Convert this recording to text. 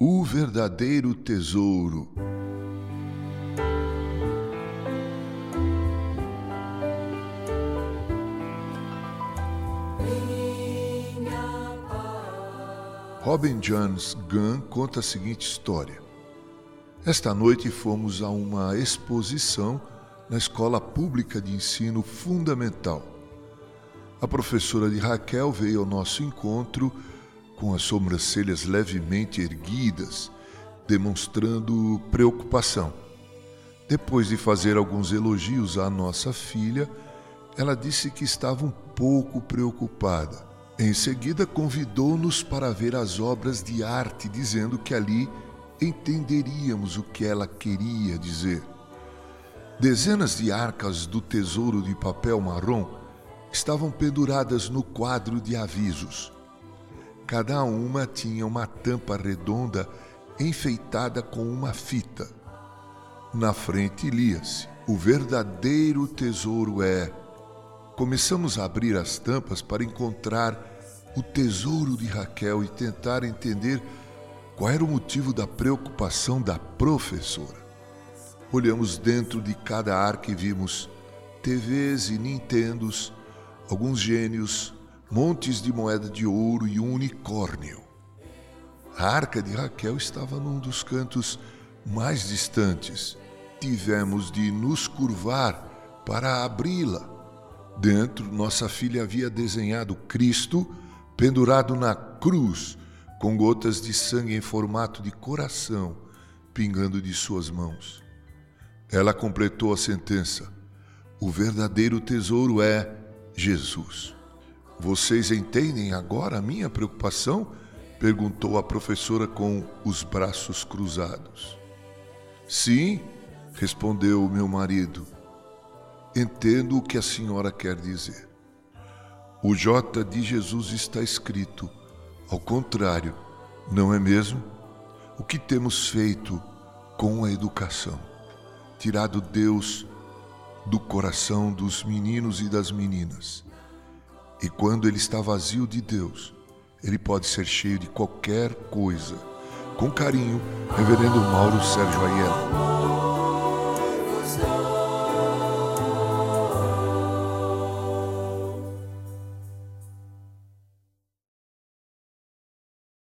O verdadeiro tesouro. Robin Jones Gunn conta a seguinte história. Esta noite fomos a uma exposição na Escola Pública de Ensino Fundamental. A professora de Raquel veio ao nosso encontro com as sobrancelhas levemente erguidas, demonstrando preocupação. Depois de fazer alguns elogios à nossa filha, ela disse que estava um pouco preocupada em seguida, convidou-nos para ver as obras de arte, dizendo que ali entenderíamos o que ela queria dizer. Dezenas de arcas do tesouro de papel marrom estavam penduradas no quadro de avisos. Cada uma tinha uma tampa redonda enfeitada com uma fita. Na frente lia-se: O verdadeiro tesouro é Começamos a abrir as tampas para encontrar o tesouro de Raquel e tentar entender qual era o motivo da preocupação da professora. Olhamos dentro de cada arca e vimos TVs e Nintendos, alguns gênios, montes de moeda de ouro e um unicórnio. A arca de Raquel estava num dos cantos mais distantes. Tivemos de nos curvar para abri-la Dentro, nossa filha havia desenhado Cristo pendurado na cruz, com gotas de sangue em formato de coração pingando de suas mãos. Ela completou a sentença: O verdadeiro tesouro é Jesus. Vocês entendem agora a minha preocupação? perguntou a professora com os braços cruzados. Sim, respondeu o meu marido Entendo o que a senhora quer dizer. O J de Jesus está escrito, ao contrário, não é mesmo? O que temos feito com a educação? Tirado Deus do coração dos meninos e das meninas. E quando ele está vazio de Deus, ele pode ser cheio de qualquer coisa. Com carinho, Reverendo Mauro Sérgio Aiello.